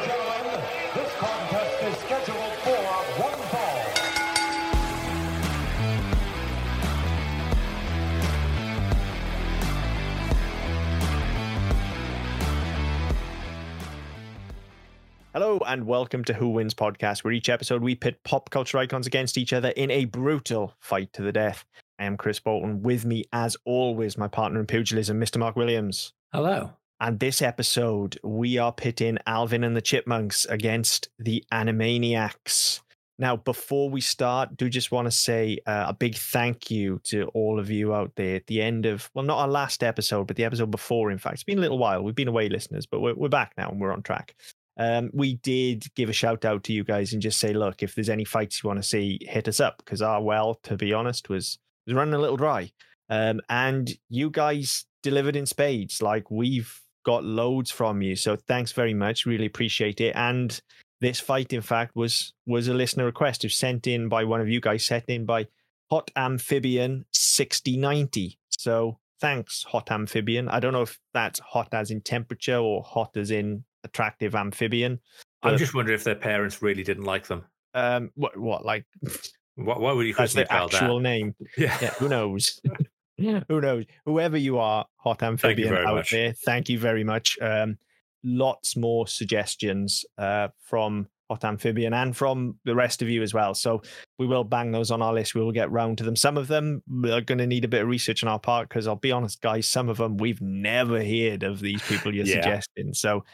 and gentlemen, this contest is scheduled for one fall. Hello and welcome to Who Wins podcast, where each episode we pit pop culture icons against each other in a brutal fight to the death. I am Chris Bolton. With me, as always, my partner in pugilism, Mr. Mark Williams. Hello. And this episode, we are pitting Alvin and the Chipmunks against the Animaniacs. Now, before we start, do just want to say uh, a big thank you to all of you out there at the end of, well, not our last episode, but the episode before, in fact. It's been a little while. We've been away, listeners, but we're, we're back now and we're on track. Um, we did give a shout out to you guys and just say, look, if there's any fights you want to see, hit us up because our well, to be honest, was was running a little dry. Um, and you guys delivered in spades. Like we've got loads from you, so thanks very much. Really appreciate it. And this fight, in fact, was was a listener request. It was sent in by one of you guys, sent in by Hot Amphibian sixty ninety. So thanks, Hot Amphibian. I don't know if that's hot as in temperature or hot as in attractive amphibian. I'm just wondering if their parents really didn't like them. Um, what what like Why, why would you call christen the actual that? name? Yeah. Yeah, who knows? who knows? Whoever you are, hot amphibian out much. there, thank you very much. Um, lots more suggestions uh, from hot amphibian and from the rest of you as well. So we will bang those on our list. We will get round to them. Some of them are going to need a bit of research on our part because I'll be honest, guys, some of them we've never heard of these people you're Yeah. suggesting. So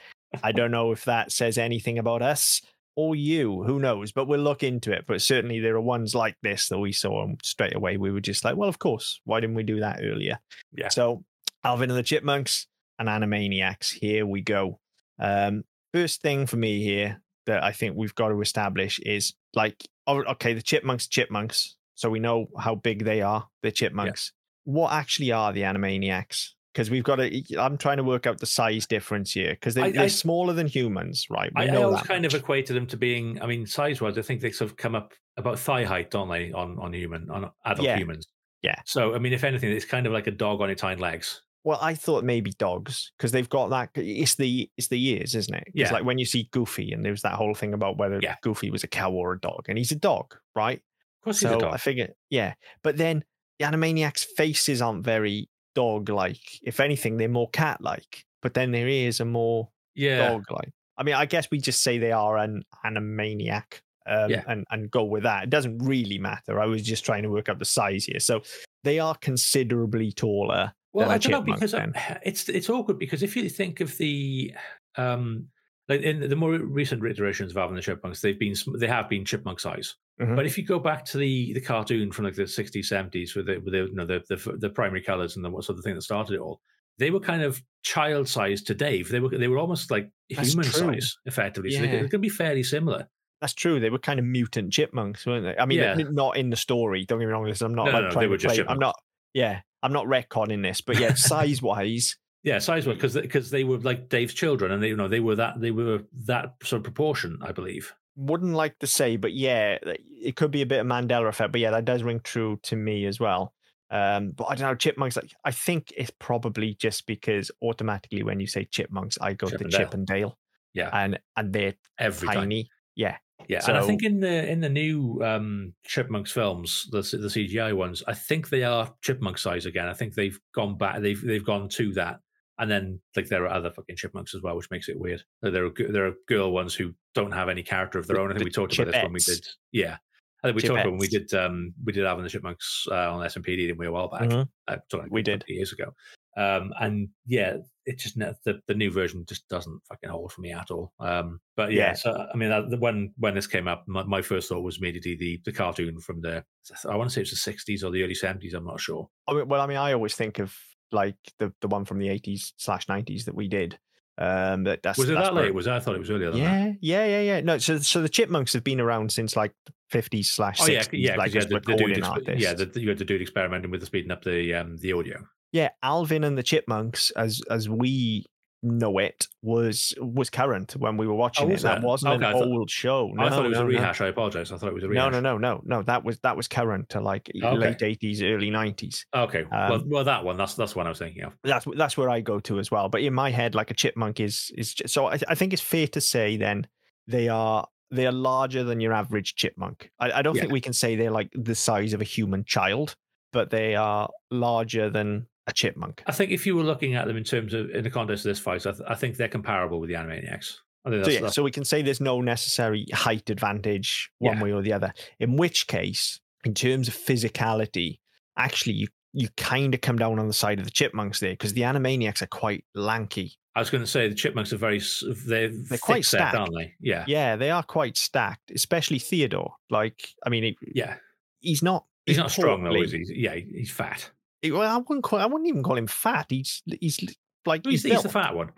I don't know if that says anything about us or you. Who knows? But we'll look into it. But certainly there are ones like this that we saw and straight away we were just like, well, of course. Why didn't we do that earlier? Yeah. So Alvin and the Chipmunks and Animaniacs. Here we go. Um, first thing for me here that I think we've got to establish is like, okay, the Chipmunks, Chipmunks. So we know how big they are. The Chipmunks. What actually are the Animaniacs? Because we've got to. I'm trying to work out the size difference here because they, they're I- smoller than humans, right? We I, I know always kind of equated them to being, I mean, size wise, I think they sort of come up about thigh height, don't they, on, on human, on adult Yeah. humans. Yeah. So, I mean, if anything, it's kind of like a dog on its hind legs. Well, I thought maybe dogs because they've got that. It's the it's the ears, isn't it? It's Yeah. like when you see Goofy, and there's that whole thing about whether Yeah. Goofy was a cow or a dog, and he's a dog, right? Of course, so he's a dog. I figure, yeah. But then the Animaniacs' faces aren't very dog-like. If anything, they're more cat-like. But then their ears are more yeah. dog-like. I mean, I guess we just say they are an Animaniac. Um, Yeah. and, and go with that. It doesn't really matter. I was just trying to work out the size here. So they are considerably taller Well, I don't know because uh, then. it's it's awkward because if you think of the um like in the more recent iterations of Alvin and the Chipmunks, they've been they have been chipmunk size. Mhm. But if you go back to the the cartoon from like the sixties, seventies, with the with the you know the the, the primary colors and the what sort of thing that started it all, they were kind of child sized to Dave. They were they were almost like That's human true. size effectively. So they Yeah. could, they could be fairly similar. That's true. They were kind of mutant chipmunks, weren't they? I mean, Yeah. not in the story. Don't get me wrong. This I'm not No, like no, trying they were to just play. I'm not. Yeah, I'm not retconning this, but yeah, size wise, Yeah, size wise, because because they were like Dave's children, and they you know they were that they were that sort of proportion, I believe. Wouldn't like to say, but yeah, it could be a bit of Mandela effect. But yeah, that does ring true to me as well. Um, but I don't know, chipmunks. Like, I think it's probably just because automatically when you say chipmunks, I go Chip to and Dale. Chip and Dale, Yeah, and and they're every time. tiny. Yeah, Yeah, and I think in the in the new um, Chipmunks films, the the CGI ones, I think they are chipmunk size again. I think they've gone back. They've they've gone to that, and then like there are other fucking chipmunks as well, which makes it weird. There are there are girl ones who don't have any character of their own. I think the we talked about this when we did. Yeah, I think we talked about when we did um, we did Alvin and the Chipmunks uh, on SMP, didn't we, a while back? Mhm. Uh, like We did. years ago. Um, and yeah, it just the the new version just doesn't fucking hold for me at all. Um, but yeah, Yeah. so I mean, the- when when this came up, my, my first thought was immediately the the cartoon from the I want to say it's the sixties or the early seventies. I'm not sure. I mean, well, I mean, I always think of like the the one from the 80s slash 90s that we did. Um, that that's Was it that's that late? Was? I thought it was earlier than that. Yeah, yeah, yeah, yeah. No, so so the chipmunks have been around since like 50s slash 60s. Oh yeah, yeah, like had the, the dude, exp- yeah, the, you had the dude experimenting with the speeding up the um the audio. yeah, Alvin and the Chipmunks, as as we know it was was current when we were watching Oh, it. That it? wasn't Okay, an thought- old show. I thought it was no, a no. rehash. I apologize. I thought it was a rehash. No, no, no, no, no. That was that was current to like Okay. late eighties, early nineties. Okay. well, Um, well, that one. That's that's what I was thinking of. That's that's where I go to as well. But in my head, like a chipmunk is is so. I, I think it's fair to say then they are they are larger than your average chipmunk. I, I don't Yeah. think we can say they're like the size of a human child, but they are larger than a chipmunk. I think if you were looking at them in terms of in the context of this fight, I, th- I think they're comparable with the Animaniacs. So yeah, so we can say there's no necessary height advantage one Yeah. way or the other. In which case, in terms of physicality, actually you you kind of come down on the side of the chipmunks there because the Animaniacs are quite lanky. I was going to say the chipmunks are very they're They're quite stacked. aren't they? Yeah. Yeah, they are quite stacked, especially Theodore. Like, I mean, he, Yeah. he's not. He's not strong though, is he? Yeah, he's fat. Well, I wouldn't call. I wouldn't even call him fat. He's he's like He's, he's, he's the fat one.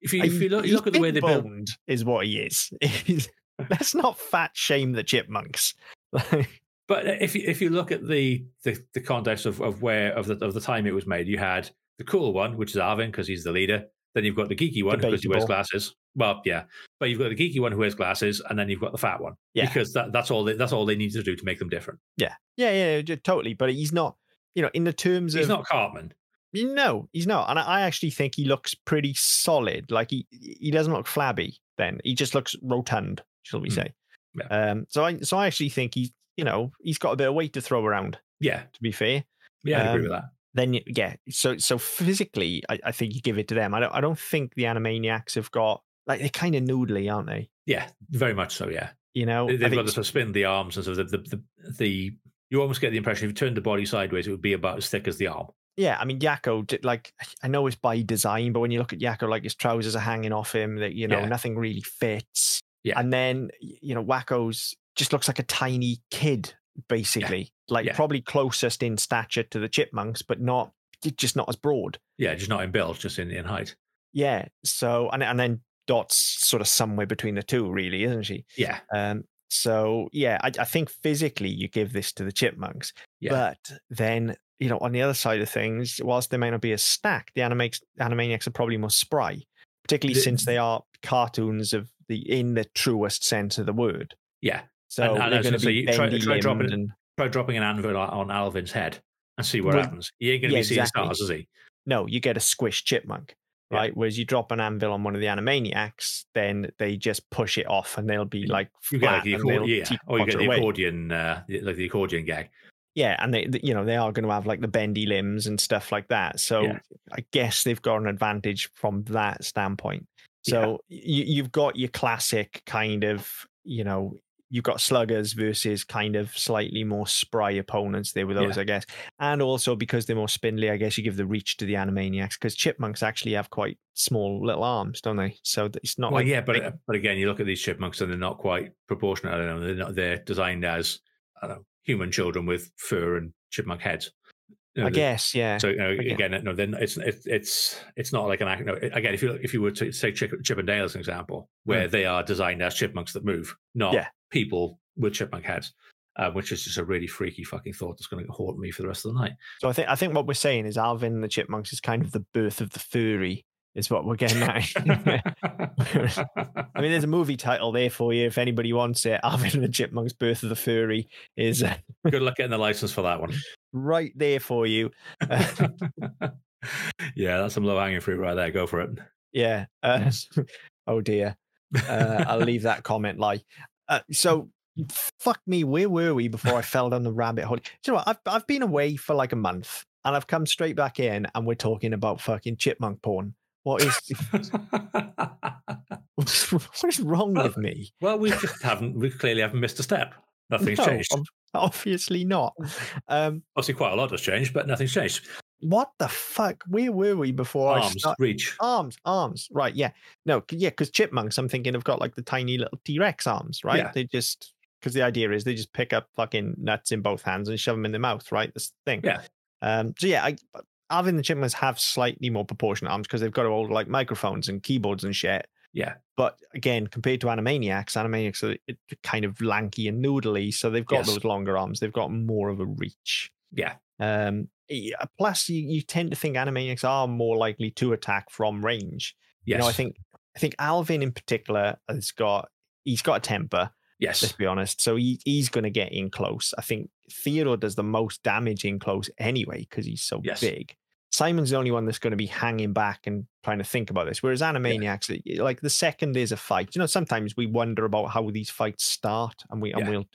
If you Uh, if you look, you look at the way they build, is what he is. Let's not fat shame the chipmunks. but if you, if you look at the the, the context of, of where of the of the time it was made, you had the cool one, which is Arvin because he's the leader. Then you've got the geeky one because he wears glasses. Well, yeah, but you've got the geeky one who wears glasses, and then you've got the fat one. Yeah. because that, that's all they, that's all they need to do to make them different. yeah, yeah, yeah, totally. But he's not. You know, in the terms He's of not Cartman. no, he's not. And I actually think he looks pretty solid. Like he he doesn't look flabby. Then he just looks rotund, shall we Hmm. say? Yeah. Um. So I so I actually think he's you know he's got a bit of weight to throw around. Yeah, To be fair. yeah, I agree Um, with that. then yeah so so physically I, I think you give it to them i don't i don't think the animaniacs have got like they're kind of noodly aren't they Yeah, very much so. Yeah, you know they've got to spin the arms and so the the, the the you almost get the impression if you turned the body sideways, it would be about as thick as the arm. yeah i mean yakko like i know it's by design but when you look at yakko like his trousers are hanging off him that you know Yeah. nothing really fits Yeah. and then you know wakko's just looks like a tiny kid basically like Yeah. probably closest in stature to the chipmunks but not just not as broad Yeah, just not in build, just in, in height. yeah so and, and then dot's sort of somewhere between the two really isn't she Yeah, Um, so yeah, I, I think physically you give this to the chipmunks, Yeah. but then you know on the other side of things, whilst they may not be as stacked, the animax, Animaniacs are probably more spry, particularly The- since they are cartoons of the in the truest sense of the word. yeah. So and, and they're going to be try- try dropping and Try dropping an anvil on, on Alvin's head and see what Well, happens. He ain't going to yeah, be seeing exactly. stars, is he? no, you get a squished chipmunk. Yeah. Right, whereas you drop an anvil on one of the Animaniacs, then they just push it off, and they'll be like You get like the yeah, or you get the away. accordion, uh, like the accordion gag. yeah and they you know they are going to have like the bendy limbs and stuff like that so Yeah. i guess they've got an advantage from that standpoint so you, you've got your classic kind of you know you've got sluggers versus kind of slightly more spry opponents there with those Yeah. i guess and also because they're more spindly i guess you give the reach to the animaniacs because chipmunks actually have quite small little arms don't they so it's not Well, like yeah, but big- uh, but again, you look at these chipmunks and they're not quite proportionate. I don't know. They're not. They're designed as I don't know human children with fur and chipmunk heads. You know, i guess yeah So you know, again, no, then it's it's it's it's not like an act. No, again, if you if you were to say Chip, Chip and Dale as an example, where they are designed as chipmunks that move, not. Yeah. People with chipmunk heads, uh, which is just a really freaky fucking thought that's going to haunt me for the rest of the night. So I think I think what we're saying is Alvin and the Chipmunks is kind of the birth of the furry, is what we're getting at. I mean, there's a movie title there for you if anybody wants it. Alvin and the Chipmunks, Birth of the Furry is uh, Good luck getting the license for that one. right there for you. Yeah, that's some low hanging fruit right there. Go for it. yeah. Uh, oh dear. Uh, I'll leave that comment lie. Uh, so fuck me, where were we before I fell down the rabbit hole? Do you know what? I've I've been away for like a month and I've come straight back in and we're talking about fucking chipmunk porn. What is what is wrong with me? well, we just haven't. We clearly haven't missed a step. Nothing's No, changed. Obviously not. Um, Obviously, quite a lot has changed, but nothing's changed. What the fuck? Where were we before I Arms, start? reach. Arms, arms, right? Yeah, no, yeah, because chipmunks, I'm thinking have got like the tiny little T Rex arms, right? Yeah. They just because the idea is they just pick up fucking nuts in both hands and shove them in their mouth, right? This thing. Yeah. Um. So yeah, I, and the chipmunks have slightly more proportionate arms because they've got all like microphones and keyboards and shit. Yeah, But again, compared to Animaniacs, Animaniacs are kind of lanky and noodly, so they've got Yes. those longer arms. They've got more of a reach. Yeah, Um, yeah, plus, you, you tend to think Animaniacs are more likely to attack from range Yes. You know, I think I think Alvin in particular has got he's got a temper. Yes. Let's be honest. So he, he's going to get in close. I think Theodore does the most damage in close anyway because he's so Yes. big. Simon's the only one that's going to be hanging back and trying to think about this. Whereas Animaniacs, it- like the second there's a fight, you know, sometimes we wonder about how these fights start, and we and we'll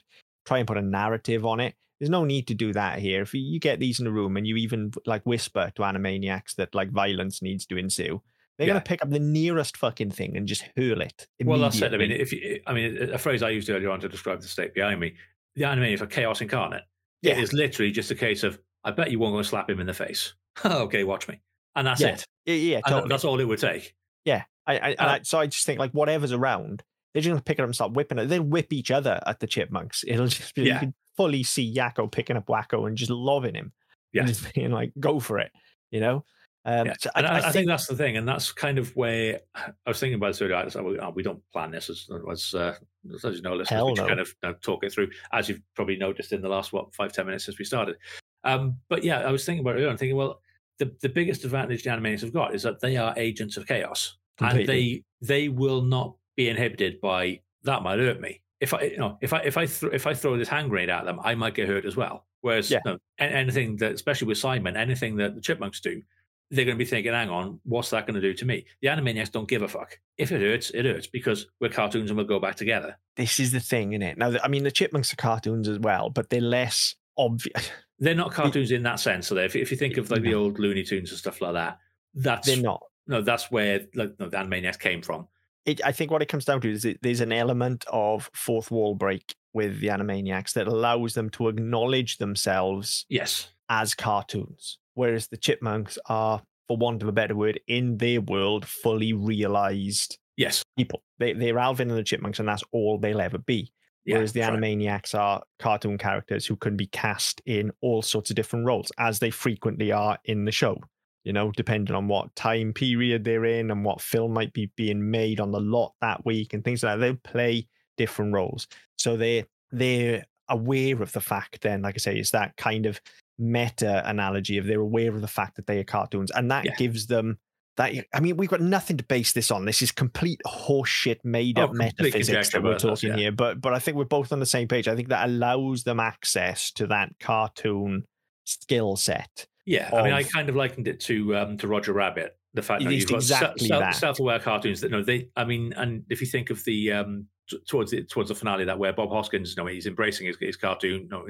try and put a narrative on it. There's no need to do that here. If you- get these in a room and you even like whisper to Animaniacs that like violence needs to ensue, they're Yeah. going to pick up the nearest fucking thing and just hurl it. Well, that's it. I mean, if you, I mean, a phrase I used earlier on to describe the state behind me, the Animaniacs are chaos incarnate. Yeah. It is literally just a case of, I bet you won't go and slap him in the face. okay, watch me, and that's Yeah, it. yeah, yeah, totally. that's all it would take. Yeah, I, I, and Uh, I, so I just think like whatever's around, they're just gonna pick it up and start whipping it. They'll whip each other at the chipmunks. It'll just be you can fully see Yakko picking up Wakko and just loving him. Yeah. and just being like, go for it, you know. Um, Yeah. so and I, I, think, think that's the thing, and that's kind of where I was thinking about this earlier. I was like, we don't plan this as, as, uh, as you know, listeners, we just no. kind of talk it through, as you've probably noticed in the last what five ten minutes since we started. Um, but yeah, I was thinking about it earlier. I'm thinking, well, the the biggest advantage the Animaniacs have got is that they are agents of chaos, and they they will not be inhibited by that might hurt me. If I you know if I if I th- if I throw this hand grenade at them, I might get hurt as well. Whereas Yeah. you know, anything that, especially with Simon, anything that the chipmunks do, they're going to be thinking, hang on, what's that going to do to me? The Animaniacs don't give a fuck. If it hurts, it hurts because we're cartoons and we'll go back together. this is the thing, isn't it? Now, I mean, the chipmunks are cartoons as well, but they're less obvious. They're not cartoons in that sense. So if, if you think of like the old Looney Tunes and stuff like that, that's They're not. no, that's where like no, the Animaniacs came from. It, I think what it comes down to is that there's an element of fourth wall break with the Animaniacs that allows them to acknowledge themselves Yes, as cartoons, whereas the chipmunks are, for want of a better word, in their world, fully realized yes, people. They, they're Alvin and the chipmunks, and that's all they'll ever be. yeah, Whereas the that's right. Animaniacs are cartoon characters who can be cast in all sorts of different roles, as they frequently are in the show. You know, depending on what time period they're in and what film might be being made on the lot that week and things like that. They play different roles, so they they're aware of the fact. Then, like I say, it's that kind of meta analogy of they're aware of the fact that they are cartoons, and that Yeah. gives them that. I mean, we've got nothing to base this on. This is complete horseshit, made Oh, up complete metaphysics that we're talking yeah. here. But but I think we're both on the same page. I think that allows them access to that cartoon skill set. Yeah, I mean, I kind of likened it to um, to Roger Rabbit. The fact that you've got exactly se- self-aware cartoons that no, they. I mean, and if you think of the um, t- towards the towards the finale, that where Bob Hoskins, you know, he's embracing his, his cartoon. No,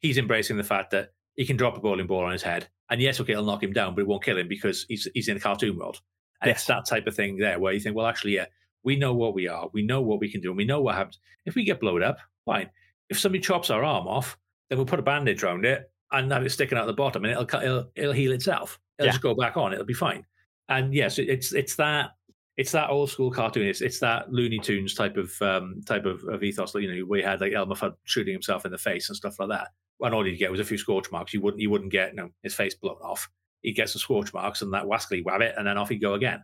he's embracing the fact that he can drop a bowling ball on his head, and yes, okay, it'll knock him down, but it won't kill him because he's he's in a cartoon world. And it's that type of thing there where you think, well, actually, yeah, we know what we are, we know what we can do, and we know what happens if we get blown up. Fine. If somebody chops our arm off, then we'll put a bandage around it and have it sticking out the bottom, and it'll it'll, it'll heal itself. It'll Yeah. just go back on. It'll be fine. And yes, it- it's it's that it's that old school cartoon. It's it's that Looney Tunes type of um, type of, of ethos. You know, you had like Elmer Fudd shooting himself in the face and stuff like that. And all you get was a few scorch marks. You wouldn't you wouldn't get you know, his face blown off. He'd get some scorch marks and that wascally wabbit, and then off he'd go again.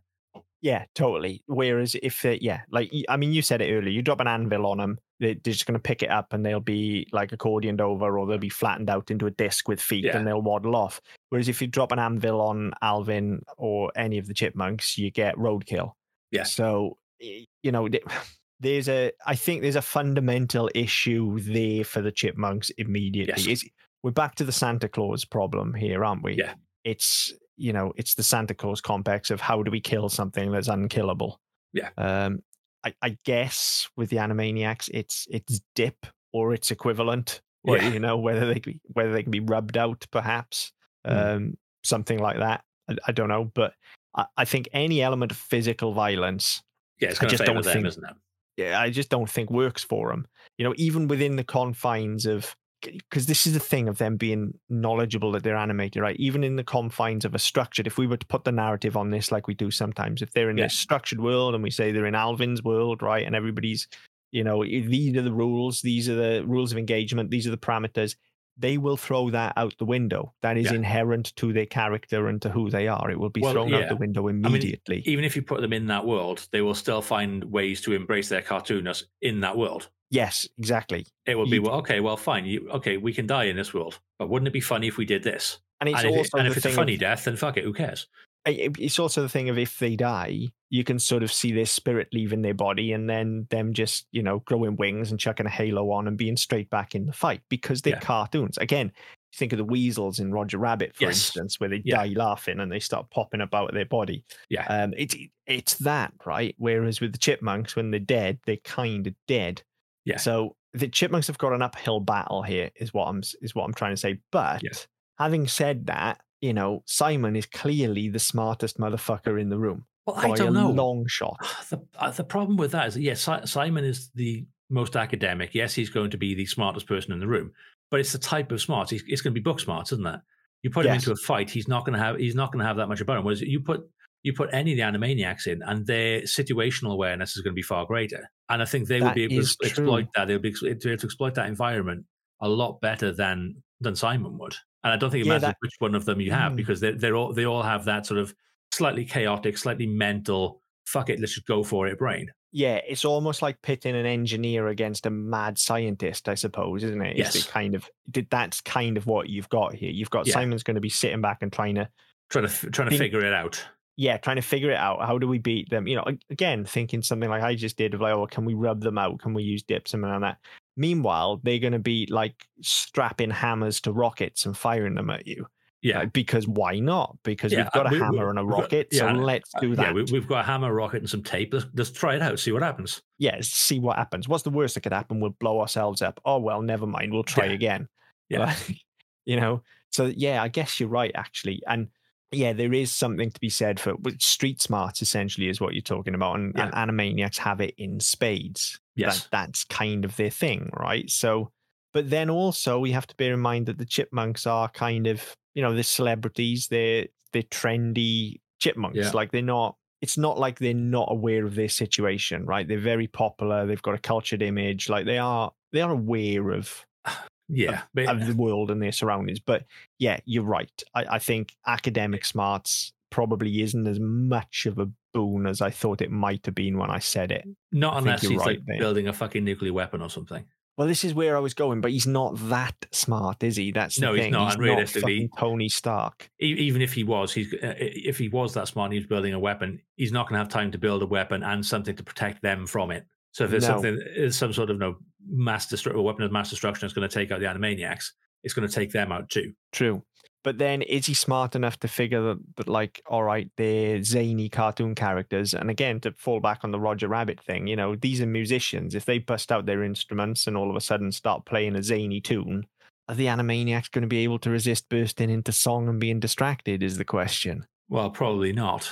Yeah, totally. Whereas if it, yeah, like I mean, you said it earlier. You drop an anvil on them, they're just going to pick it up and they'll be like accordioned over, or they'll be flattened out into a disc with feet, Yeah. and they'll waddle off. Whereas if you drop an anvil on Alvin or any of the chipmunks, you get roadkill. Yeah. So you know, there's a. I think there's a fundamental issue there for the chipmunks immediately. Yes. Is we're back to the Santa Claus problem here, aren't we? Yeah. It's you know, it's the Santa Claus complex of how do we kill something that's unkillable. Yeah. Um, I, I guess with the Animaniacs, it's it's dip or its equivalent, or Yeah. you know whether they can be, whether they can be rubbed out, perhaps Hmm. um, something like that. I, I don't know, but I, I think any element of physical violence Yeah, it's I just don't them, think- isn't it? yeah, I just don't think works for them. You know, even within the confines of because this is the thing of them being knowledgeable that they're animated, right? Even in the confines of a structured, if we were to put the narrative on this like we do sometimes, if they're in Yeah. a structured world and we say they're in Alvin's world, right? And everybody's, you know, these are the rules, these are the rules of engagement, these are the parameters. They will throw that out the window. That is Yeah. inherent to their character and to who they are. It will be Well, thrown out the window mean, immediately. Even if you put them in that world, they will still find ways to embrace their cartoonness in that world. Yes, exactly. It would be You- well, okay, well, fine. You, okay, we can die in this world, but wouldn't it be funny if we did this? And it's and if, it- also and if it's a thing of- funny death, then fuck it, who cares? it's also the thing of if they die, you can sort of see their spirit leaving their body and then them just, you know, growing wings and chucking a halo on and being straight back in the fight because they're Yeah. cartoons. Again, you think of the weasels in Roger Rabbit, for Yes. instance, where they Yeah. die laughing and they start popping about their body. Yeah. Um, it's it's that, right? Whereas with the chipmunks, when they're dead, they're kind of dead. Yeah. So the chipmunks have got an uphill battle here, is what I'm is what I'm trying to say. But Yeah. having said that, you know, Simon is clearly the smartest motherfucker in the room Well, by I don't a know. long shot. the, uh, the problem with that is that, yes, Si- Simon is the most academic. Yes, he's going to be the smartest person in the room, but it's the type of smart. He's, it's going to be book smart, isn't it? You put him Yes. into a fight, he's not going to have he's not going to have that much about him. Whereas you put you put any of the Animaniacs in, and their situational awareness is going to be far greater. And I think they will That be able to exploit true. that. They'll be ex- to, exploit that environment a lot better than than Simon would. And I don't think it Yeah, matters that- which one of them you have Mm. because they they're all they all have that sort of slightly chaotic, slightly mental. Fuck it, let's just go for it. Brain. Yeah, it's almost like pitting an engineer against a mad scientist, I suppose, isn't it? Yes. kind of that's kind of what you've got here. You've got Yeah. Simon's going to be sitting back and trying to trying to trying to Think- figure it out. Yeah, trying to figure it out. How do we beat them? You know, again, thinking something like I just did of like, oh, can we rub them out? Can we use dips and on that? Meanwhile, they're going to be like strapping hammers to rockets and firing them at you. Yeah, Like, because why not? Because Yeah, we've got a we- we- hammer and a we've got- rocket, so let's Uh, do yeah. that. We, we've got a hammer, rocket, and some tape. Let's, let's try it out. See what happens. yeah, see what happens. What's the worst that could happen? We'll blow ourselves up. Oh well, never mind. We'll try Yeah. again. Yeah. Like, you know. So yeah, I guess you're right actually, and yeah, there is something to be said for street smart. Essentially, is what you're talking about, and, and Animaniacs have it in spades. Yes. that, that's kind of their thing, right? So, but then also we have to bear in mind that the chipmunks are kind of you know they're celebrities. They're they're trendy chipmunks. Yeah. Like they're not. It's not like they're not aware of their situation, right? They're very popular. They've got a cultured image. Like they are. They are aware of Yeah, but of the world and their surroundings. But yeah, you're right. I, I think academic smarts probably isn't as much of a boon as I thought it might have been when I said it. not I unless he's right like there. building a fucking nuclear weapon or something. Well, this is where I was going, but he's not that smart, is he? That's No, he's thing. not, and realistically- Tony Stark. Even if he was, he's uh, if he was that smart, and he was building a weapon. He's not going to have time to build a weapon and something to protect them from it. So if there's No. something, is some sort of no mass destruction, weapon of mass destruction that's going to take out the Animaniacs, it's going to take them out too. True. But then is he smart enough to figure that, that like, all right, they're zany cartoon characters? And again, to fall back on the Roger Rabbit thing, you know, these are musicians. If they bust out their instruments and all of a sudden start playing a zany tune, are the Animaniacs going to be able to resist bursting into song and being distracted? Is the question. Well, probably not.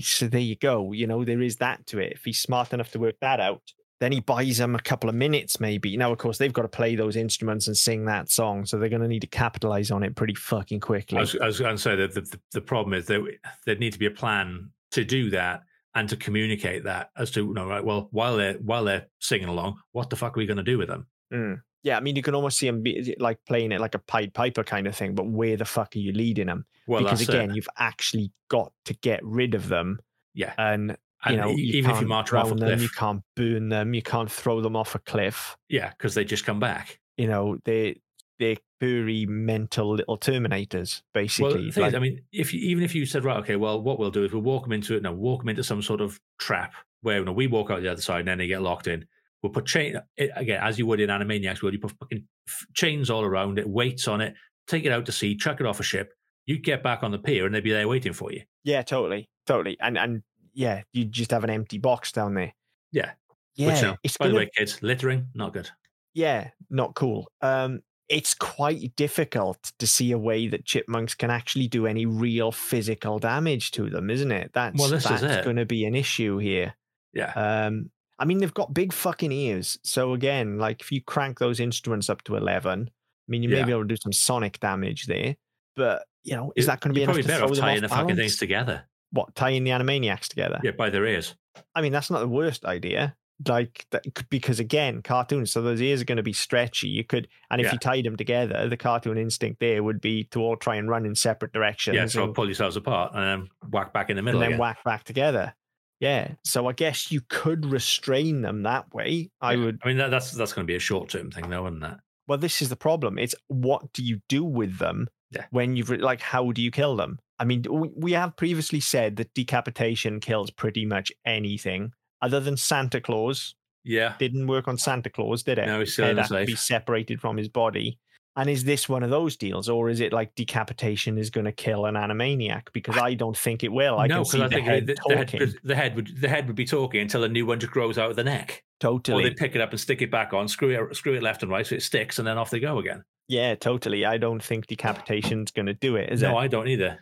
So there you go. You know, there is that to it. If he's smart enough to work that out, then he buys them a couple of minutes, maybe. Now, of course, they've got to play those instruments and sing that song, so they're going to need to capitalize on it pretty fucking quickly. I was, I was going to say that the, the, the problem is that there'd need to be a plan to do that and to communicate that as to you know, right, well, while they're while they're singing along, what the fuck are we going to do with them? Mm. Yeah, I mean, you can almost see them be, like playing it like a Pied Piper kind of thing, but where the fuck are you leading them? Well, because again, it. you've actually got to get rid of them, yeah, and and you know, you even if you march them off a drown them, cliff, you can't burn them, you can't throw them off a cliff. yeah, because they just come back. You know, they they're furry mental little terminators, Well, basically. the thing is, I mean, if you, even if you said, right, okay, well, what we'll do is we'll walk them into it, no, walk them into some sort of trap where you know, we walk out the other side and then they get locked in. We'll put chain it, again, as you would in Animaniacs, where you put fucking f- chains all around it, weights on it, take it out to sea, chuck it off a ship. You'd get back on the pier and they'd be there waiting for you. yeah, totally, totally, and and yeah, you just have an empty box down there. Yeah. Yeah, Which, it's by gonna the way, kids, littering, not good. yeah, not cool. Um, it's quite difficult to see a way that chipmunks can actually do any real physical damage to them, isn't it? That's Well, this is that's going to be an issue here. Yeah. Um, I mean, they've got big fucking ears, so again, like if you crank those instruments up to eleven, I mean, you may Yeah. be able to do some sonic damage there, but you know, is that going to be You're enough probably to better throw off tying the fucking things together. What tying the Animaniacs together? Yeah, by their ears. I mean, that's not the worst idea. Like that because again, cartoons, so those ears are going to be stretchy. You could, and if Yeah. you tied them together, the cartoon instinct there would be to all try and run in separate directions, Yeah, so and, pull yourselves apart and then whack back in the middle and then again. whack back together. Yeah, so I guess you could restrain them that way. I Yeah. would. I mean, that, that's that's going to be a short term thing, though, isn't that? Well, this is the problem. It's what do you do with them Yeah. when you've like how do you kill them? I mean, we, have previously said that decapitation kills pretty much anything other than Santa Claus. Yeah. Didn't work on Santa Claus, did it? No, he's still Head had to be separated from his body. And is this one of those deals, or is it like decapitation is going to kill an animaniac? Because I don't think it will. I no, can see I the think head the, the, head, the head would the head would be talking until a new one just grows out of the neck. Totally. Or they pick it up and stick it back on, screw it screw it left and right so it sticks, and then off they go again. Yeah, totally. I don't think decapitation's going to do it, is no, it? I don't either.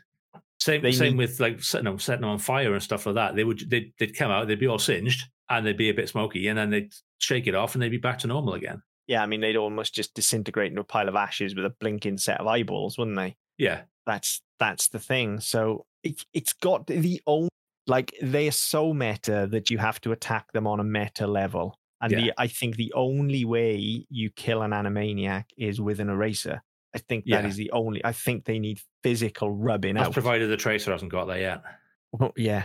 Same They same need- with like setting them, setting them on fire and stuff like that. They would they'd, they'd come out, they'd be all singed, and they'd be a bit smoky, and then they'd shake it off, and they'd be back to normal again. Yeah, I mean, they'd almost just disintegrate into a pile of ashes with a blinking set of eyeballs, wouldn't they? Yeah, That's that's the thing. So it, it's got the only like they are so meta that you have to attack them on a meta level. And Yeah. the, I think the only way you kill an animaniac is with an eraser. I think that Yeah. is the only. I think they need physical rubbing that's out. provided the tracer hasn't got there yet. Well, yeah,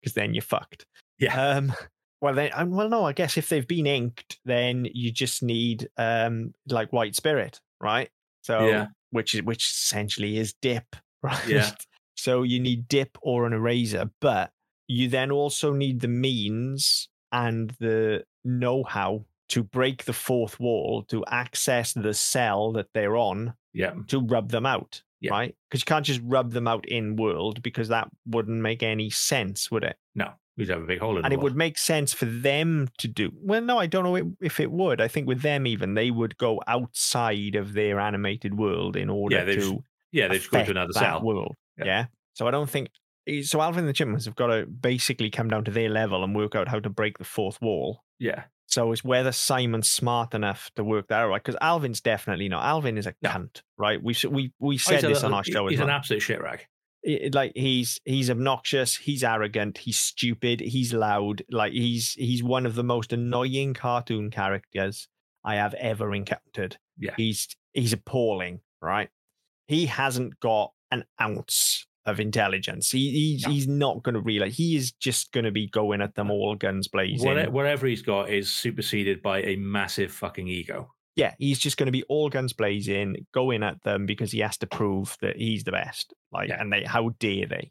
because then you're fucked. Yeah. Um. Well, then, um, well, no. I guess if they've been inked, then you just need um like white spirit, right? So, Yeah. which is which essentially is dip, right? Yeah. So you need dip or an eraser, but you then also need the means and the know-how to break the fourth wall to access the cell that they're on Yeah, to rub them out, Yeah. right? Because you can't just rub them out in world because that wouldn't make any sense, would it? no, we'd have a big hole in And it wall. would make sense for them to do. Well, no, I don't know if it would. I think with them, even they would go outside of their animated world in order Yeah, to yeah, they'd just go to another cell. world. Yeah. Yeah. So I don't think. eh, So Alvin and the Chipmunks have got to basically come down to their level and work out how to break the fourth wall. Yeah, So it's whether Simon's smart enough to work that out, right? Because Alvin's definitely not. Alvin is a No. cunt, right? We we we Oh, said a this on little- our show He's well. an absolute shit rag. it- like he's he's obnoxious he's arrogant he's stupid he's loud like he's he's one of the most annoying cartoon characters i have ever encountered Yeah. he's he's appalling right he hasn't got an ounce of intelligence he, he's, No. he's not going to realize he is just going to be going at them uh, all guns blazing Whate- Whatever he's got is superseded by a massive fucking ego. yeah he's just going to be all guns blazing going at them because he has to prove that he's the best like Yeah. and they how dare they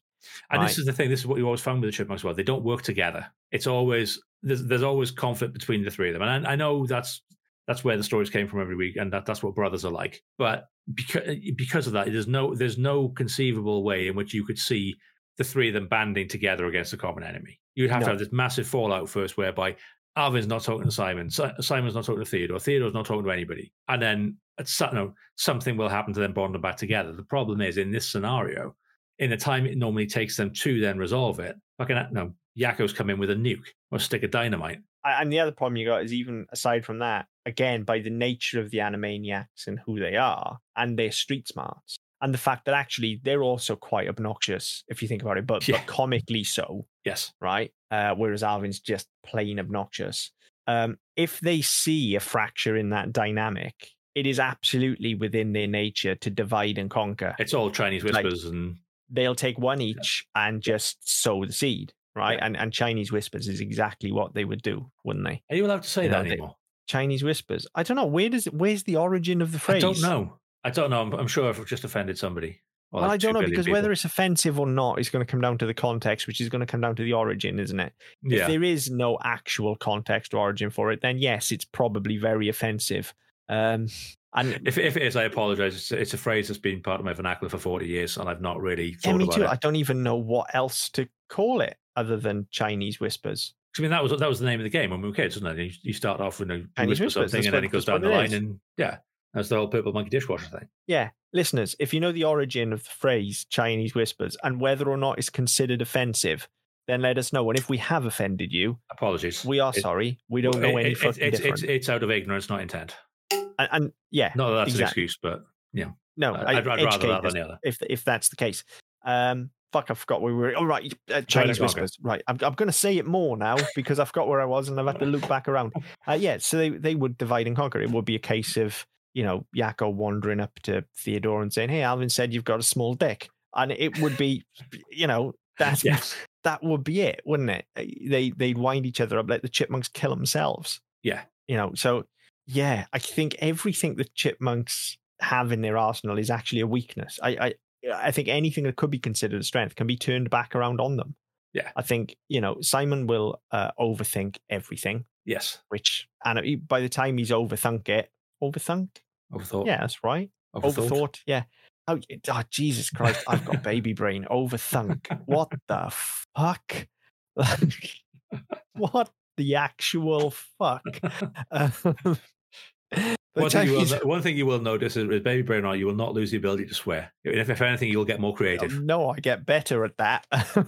And Right. this is the thing. This is what you always found with the chipmunks. Well, they don't work together. It's always there's there's always conflict between the three of them. And I, I know that's that's where the stories came from every week, and that, that's what brothers are like. But because eh, because of that, there's no there's no conceivable way in which you could see the three of them banding together against a common enemy. You'd have No. to have this massive fallout first, whereby Alvin's not talking to Simon, Si- Simon's not talking to Theodore, Theodore's not talking to anybody, and then at some, no, something will happen to them bond them back together. The problem is in this scenario, in the time it normally takes them to then resolve it, fucking no, Yakko's come in with a nuke or stick of dynamite. And the other problem you got is even aside from that, again, by the nature of the Animaniacs and who they are and their street smarts, and the fact that actually they're also quite obnoxious if you think about it, but, Yeah. but comically so, Yes, right? Uh, whereas Alvin's just plain obnoxious. Um, if they see a fracture in that dynamic, it is absolutely within their nature to divide and conquer. it's all Chinese Like- whispers and They'll take one each and just sow the seed, right? Yeah. And and Chinese whispers is exactly what they would do, wouldn't they? are you allowed to say You that anymore? Chinese whispers. I don't know. Where does where's the origin of the phrase? I don't know. I don't know. I'm, I'm sure I've just offended somebody. Well, like I don't know because people. whether it's offensive or not is going to come down to the context, which is going to come down to the origin, isn't it? If there is no actual context or origin for it, then yes, it's probably very offensive. Um, and if, if it is, I apologize. It's, it's a phrase that's been part of my vernacular for 40 years, and I've not really yeah, me about too. it. I don't even know what else to call it other than Chinese whispers. I mean, that was that was the name of the game when we were kids, wasn't it? You, you start off with a Chinese whisper whispers, something, and then it goes down the line, and yeah, that's the whole purple monkey dishwasher thing. Yeah, listeners, if you know the origin of the phrase Chinese whispers and whether or not it's considered offensive, then let us know. And if we have offended you, Apologies. we are It- sorry. We don't know it- any it- fucking it's, different. it's, it's out of ignorance, not intent. and, and yeah, Not that that's exact- an excuse, but yeah, no, I'd, I- I'd rather that than the other. if if that's the case. Um, fuck, I forgot where we were. All right, uh, Chinese go on, go. whispers. Right, I'm I'm going to say it more now because I forgot where I was and I've had to loop back around. Uh, yeah, so they they would divide and conquer. It would be a case of you know Yakko wandering up to Theodore and saying, "Hey, Alvin said you've got a small dick," and it would be, you know, that's Yeah. that would be it, wouldn't it? Uh, They they'd wind each other up, let the chipmunks kill themselves. Yeah. You know, so yeah, I think everything the chipmunks have in their arsenal is actually a weakness. I, I I think anything that could be considered a strength can be turned back around on them. Yeah. I think you know Simon will uh, overthink everything, Yes. which and by the time he's overthunk it, overthunk, Overthought. yeah, that's right, Overthought. overthought, yeah. Oh, oh Jesus Christ! I've got baby brain. Overthunk. What the fuck? what the actual fuck? Um, One thing, you will, one thing you will notice is with Baby Brain on, you will not lose the ability to swear. If, if anything, you'll get more creative. No, I get better at that.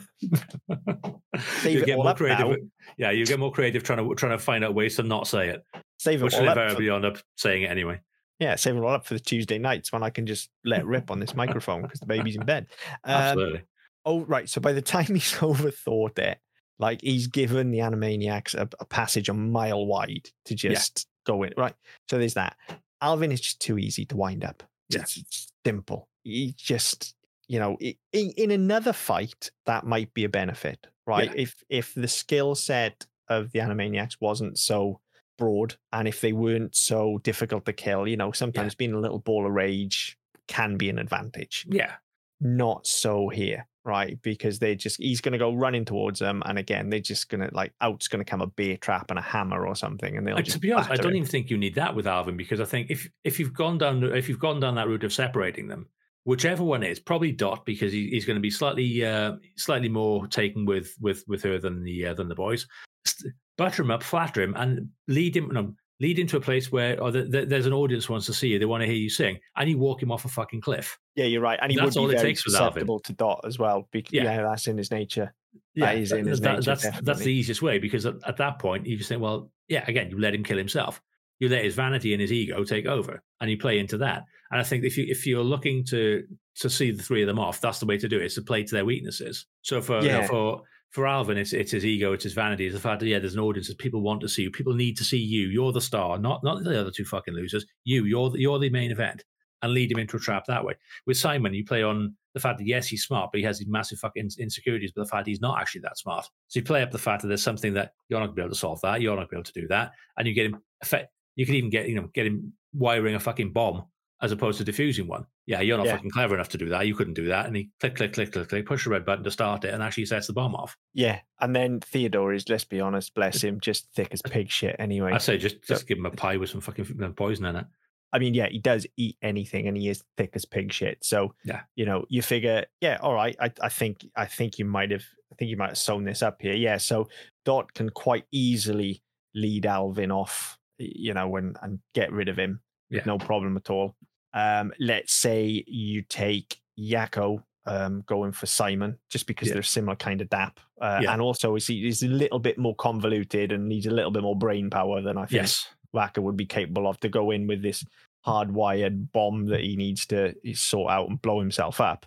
Save you get more creative. now. Yeah, you get more creative trying to trying to find out ways to not say it, Save it which all will up. For, invariably end up saying it anyway. yeah, save it all up for the Tuesday nights when I can just let rip on this microphone because the baby's in bed. Um, Absolutely. oh, right. So by the time he's overthought it, like he's given the Animaniacs a, a passage a mile wide to just go in. Right. So there's that. Alvin is just too easy to wind up. Yeah. It's, simple. He just, you know, in, in another fight, that might be a benefit, right? Yeah. If if the skill set of the Animaniacs wasn't so broad and if they weren't so difficult to kill, you know, sometimes being a little ball of rage can be an advantage Yeah. not so here, right? Because they're just he's gonna go running towards them, and again, they're just gonna like out's gonna come a bear trap and a hammer or something, and they'll And to be honest, I don't him. even think you need that with Alvin because I think if if you've gone down if you've gone down that route of separating them, whichever one is probably Dot because he, he's going to be slightly uh, slightly more taken with with with her than the uh, than the boys. St- Butter him up, flatter him, and lead him. No, lead him to a place where oh, or the, the, there's an audience who wants to see you. They want to hear you sing, and you walk him off a fucking cliff. Yeah, you're right, and he That's would all be it very takes with Alvin. susceptible to Dot as well. Because Yeah. yeah. that's in his nature. Yeah, That is in his that- nature, that's that's the easiest way because at, at that point you just think, well, yeah, again, you let him kill himself. You let his vanity and his ego take over, and you play into that. And I think if you if you're looking to to see the three of them off, that's the way to do it. Is to play to their weaknesses. So for you know, Yeah. for for Alvin, it's it's his ego, it's his vanity, it's the fact that yeah, there's an audience that people want to see you, people need to see you. You're the star, not not the other two fucking losers. You, you're the, you're the main event, and lead him into a trap that way. With Simon, you play on the fact that yes, he's smart, but he has these massive fucking insecurities, but the fact he's not actually that smart. So you play up the fact that there's something that you're not going to be able to solve that, you're not going to be able to do that, and you get him. You could even get you know get him wiring a fucking bomb as opposed to diffusing one. Yeah, you're not Yeah. fucking clever enough to do that. You couldn't do that. And he click, click, click, click, click, push the red button to start it, and actually sets the bomb off. Yeah, and then Theodore is, let's be honest, bless him, just thick as pig shit. Anyway, I say just So- just give him a pie with some fucking poison in it. I mean, yeah, he does eat anything, and he is thick as pig shit. So, Yeah. you know, you figure, yeah, all right. I, I think, I think you might have, I think you might have sewn this up here. Yeah. So Dot can quite easily lead Alvin off, you know, and and get rid of him. Yeah. No problem at all. Um, let's say you take Yakko um, going for Simon, just because Yeah. they're similar kind of dap, uh, Yeah. and also he's, he's a little bit more convoluted and needs a little bit more brain power than I think Yes. Wakko would be capable of to go in with this hardwired bomb that he needs to sort out and blow himself up.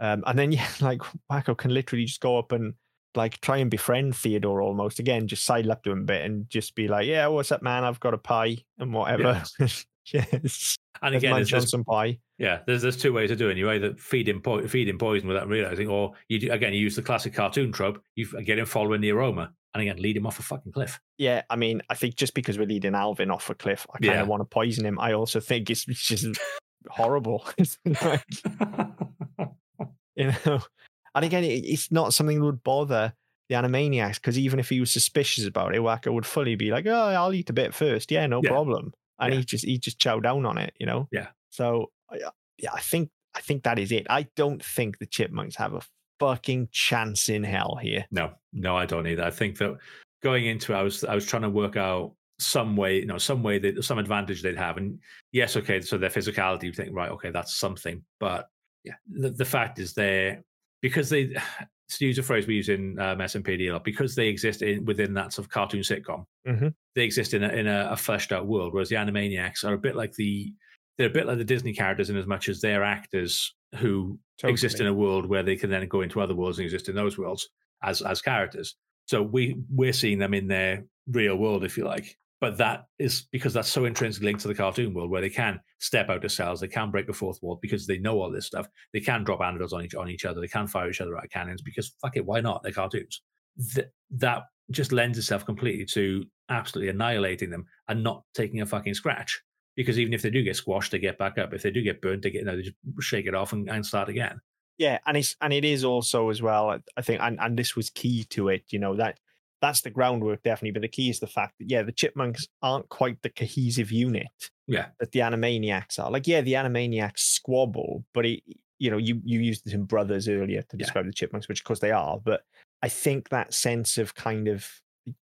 Um, and then, yeah, like Wakko can literally just go up and like try and befriend Theodore almost again, just sidle up to him a bit and just be like, yeah, what's up, man? I've got a pie and whatever. yes. And again, it's just, some pie. yeah, there's there's two ways of doing. it. You either feed him po- feed him poison without realizing, or you do, again you use the classic cartoon trope. You get him following the aroma, and again lead him off a fucking cliff. Yeah, I mean, I think just because we're leading Alvin off a cliff, I kind Yeah. of want to poison him. I also think it's it's just horrible. Like, you know. And again, it, it's not something that would bother the Animaniacs because even if he was suspicious about it, Wakko would fully be like, "Oh, I'll eat a bit first. Yeah, no Yeah. problem." And Yeah. he just he just chow down on it, you know. Yeah. So I- uh, yeah, I think I think that is it. I don't think the Chipmunks have a fucking chance in hell here. No, no, I don't either. I think that going into, it, I was I was trying to work out some way, you know, some way that some advantage they'd have. And yes, okay, so their physicality, you think, right, okay, that's something. But yeah, the, the fact is they because they to use a phrase we use in um, SMPD a lot, because they exist in within that sort of cartoon sitcom, Mhm. they exist in a, in a, a fleshed out world, whereas the Animaniacs are a bit like the they're a bit like the Disney characters in as much as they're actors who exist in a world where they can then go into other worlds and exist in those worlds as as characters. So we we're seeing them in their real world, if you like. But that is because that's so intrinsically linked to the cartoon world, where they can step out of cells, they can break the fourth wall because they know all this stuff. They can drop anvils on each on each other, they can fire each other out of cannons because fuck it, why not? They're cartoons. Th- that just lends itself completely to absolutely annihilating them and not taking a fucking scratch because even if they do get squashed, they get back up. If they do get burnt, they get you know, they just shake it off and, and start again. Yeah, and it's and it is also as well. I- I think, and and this was key to it. You know that that's the groundwork definitely, but the key is the fact that yeah, the chipmunks aren't quite the cohesive unit Yeah, that the Animaniacs are. Like yeah, the Animaniacs squabble, but it, you know, you you used the term brothers earlier to Yeah. describe the chipmunks, which of course they are. But I think that sense of kind of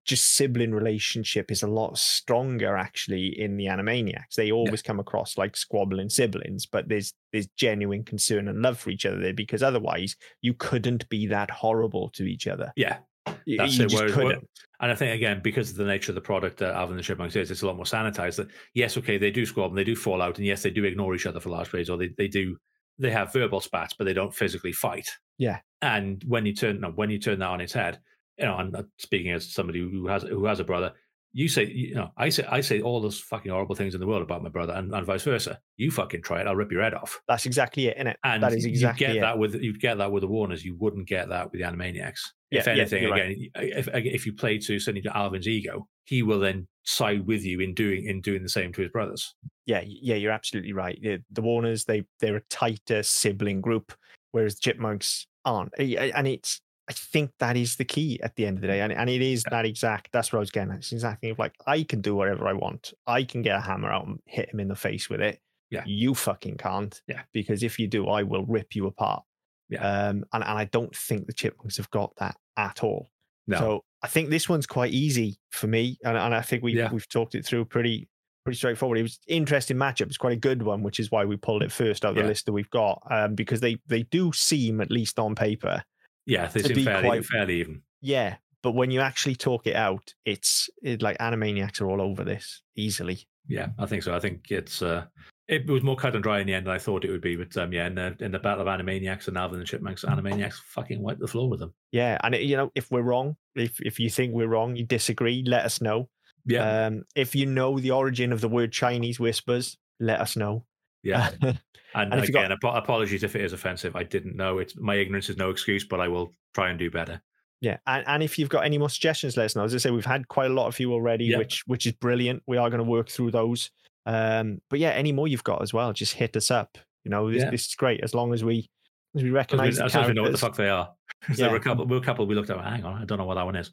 just sibling relationship is a lot stronger actually in the Animaniacs. They always come across like squabbling siblings, but there's there's genuine concern and love for each other there because otherwise you couldn't be that horrible to each other. yeah. You, That's you it, just whereas- where- couldn't. And I think again, because of the nature of the product that Alvin and the Chipmunks is, it's a lot more sanitized. That yes, okay, they do squabble, they do fall out, and yes, they do ignore each other for large periods, or they, they do they have verbal spats, but they don't physically fight. Yeah. And when you turn no, when you turn that on its head, you know, I'm not speaking as somebody who has who has a brother. You say, you know, I say I say all those fucking horrible things in the world about my brother, and, and vice versa. You fucking try it, I'll rip your head off. That's exactly it, innit? And that is exactly you get it. that with you get that with the Warners. You wouldn't get that with the Animaniacs. if Yeah, yeah, anything, you're right. again, uh, if if you play to certainly to Alvin's ego, he will then side with you in doing in doing the same to his brothers. yeah, yeah, you're absolutely right. The, the Warners, they they're a tighter sibling group, whereas Chipmunks aren't. And it's, I think that is the key at the end of the day, and, and it is that exact. That's what I was getting at. It's exactly like I can do whatever I want. I can get a hammer out and hit him in the face with it. Yeah. you fucking can't. Yeah. because if you do, I will rip you apart. Yeah. um, and and I don't think the Chipmunks have got that at all. No, So I think this one's quite easy for me, and, and I think we Yeah. we've talked it through pretty pretty straightforward. It was interesting matchup. It's quite a good one, which is why we pulled it first out of the list that we've got, um, because they they do seem at least on paper, yeah, they to seem be fairly quite- fairly even. yeah. But when you actually talk it out, it's it, like Animaniacs are all over this easily. Yeah, I think so. I think it's uh, it was more cut and dry in the end than I thought it would be. But um, yeah, in the in the battle of Animaniacs and Alvin and Chipmunks, Animaniacs fucking wiped the floor with them. Yeah, and it, you know if we're wrong, if if you think we're wrong, you disagree, let us know. Yeah, Um, if you know the origin of the word Chinese whispers, let us know. Yeah. And, and if you got- again, apologies if it is offensive. I didn't know. It's my ignorance is no excuse, but I will try and do better. Yeah, and, and if you've got any more suggestions, let us know. As I say, we've had quite a lot of you already, Yeah. which which is brilliant. We are going to work through those. Um, but yeah, any more you've got as well, just hit us up. You know, this, Yeah. this is great as long as we as we As we, recognize the as long as we know what the fuck they are. 'Cause There Yeah. were a couple. Were a couple we looked at. Hang on, I don't know what that one is.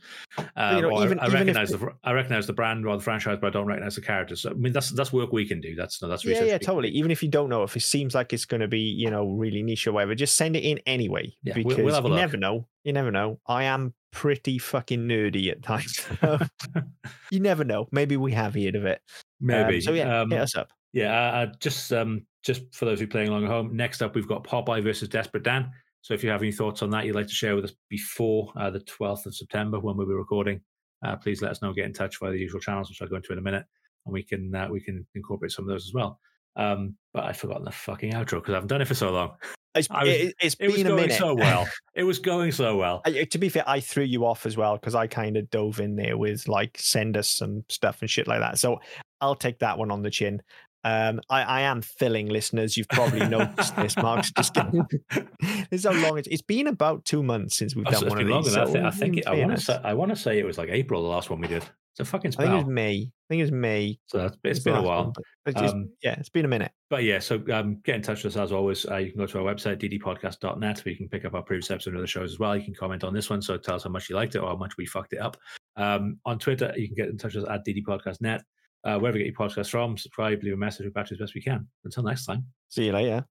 Uh, you know, or I- even- I, if recognize the- I recognize the brand or the franchise, but I don't recognize the characters. So, I mean, that's that's work we can do. That's no, that's Yeah, research. yeah, totally. Even if you don't know, if it seems like it's going to be, you know, really niche or whatever, just send it in anyway. Yeah, we'll- because we'll have a you never know. You never know. I am pretty fucking nerdy at times. you never know. Maybe we have heard of it. Um, Maybe. so yeah, Um, hit us up. Yeah, uh, just um, just for those who are playing along at home. Next up, we've got Popeye versus Desperate Dan. So if you have any thoughts on that, you'd like to share with us before uh, the 12th of September when we'll be recording, uh, please let us know. Get in touch via the usual channels, which I'll go into in a minute, and we can uh, we can incorporate some of those as well. Um, but I've forgotten the fucking outro because I haven't done it for so long. It's, was- it, has It was been a going minute. so well. It was going so well. I, to be fair, I threw you off as well because I kind of dove in there with like send us some stuff and shit like that. So I'll take that one on the chin. Um, I, I am filling listeners. You've probably noticed this, Mark's just getting. this is how long it's. It's been about two months since we've Oh, done so one of these. I so think. I think it, I want to say I want to say it was like April the last one we did. It's a fucking I think it was. May. I think it was May. So it's, it's been a while. it's just- Um, yeah, it's been a minute. But yeah, so um, get in touch with us as always. Uh, you can go to our website, ddpodcast.net, where you can pick up our previous episodes and other shows as well. You can comment on this one, so tell us how much you liked it or how much we fucked it up. Um, on Twitter, you can get in touch with us at ddpodcastnet. Uh, wherever you get your podcast from, subscribe, leave a message, we'll back as best we can. Until next time. See you later.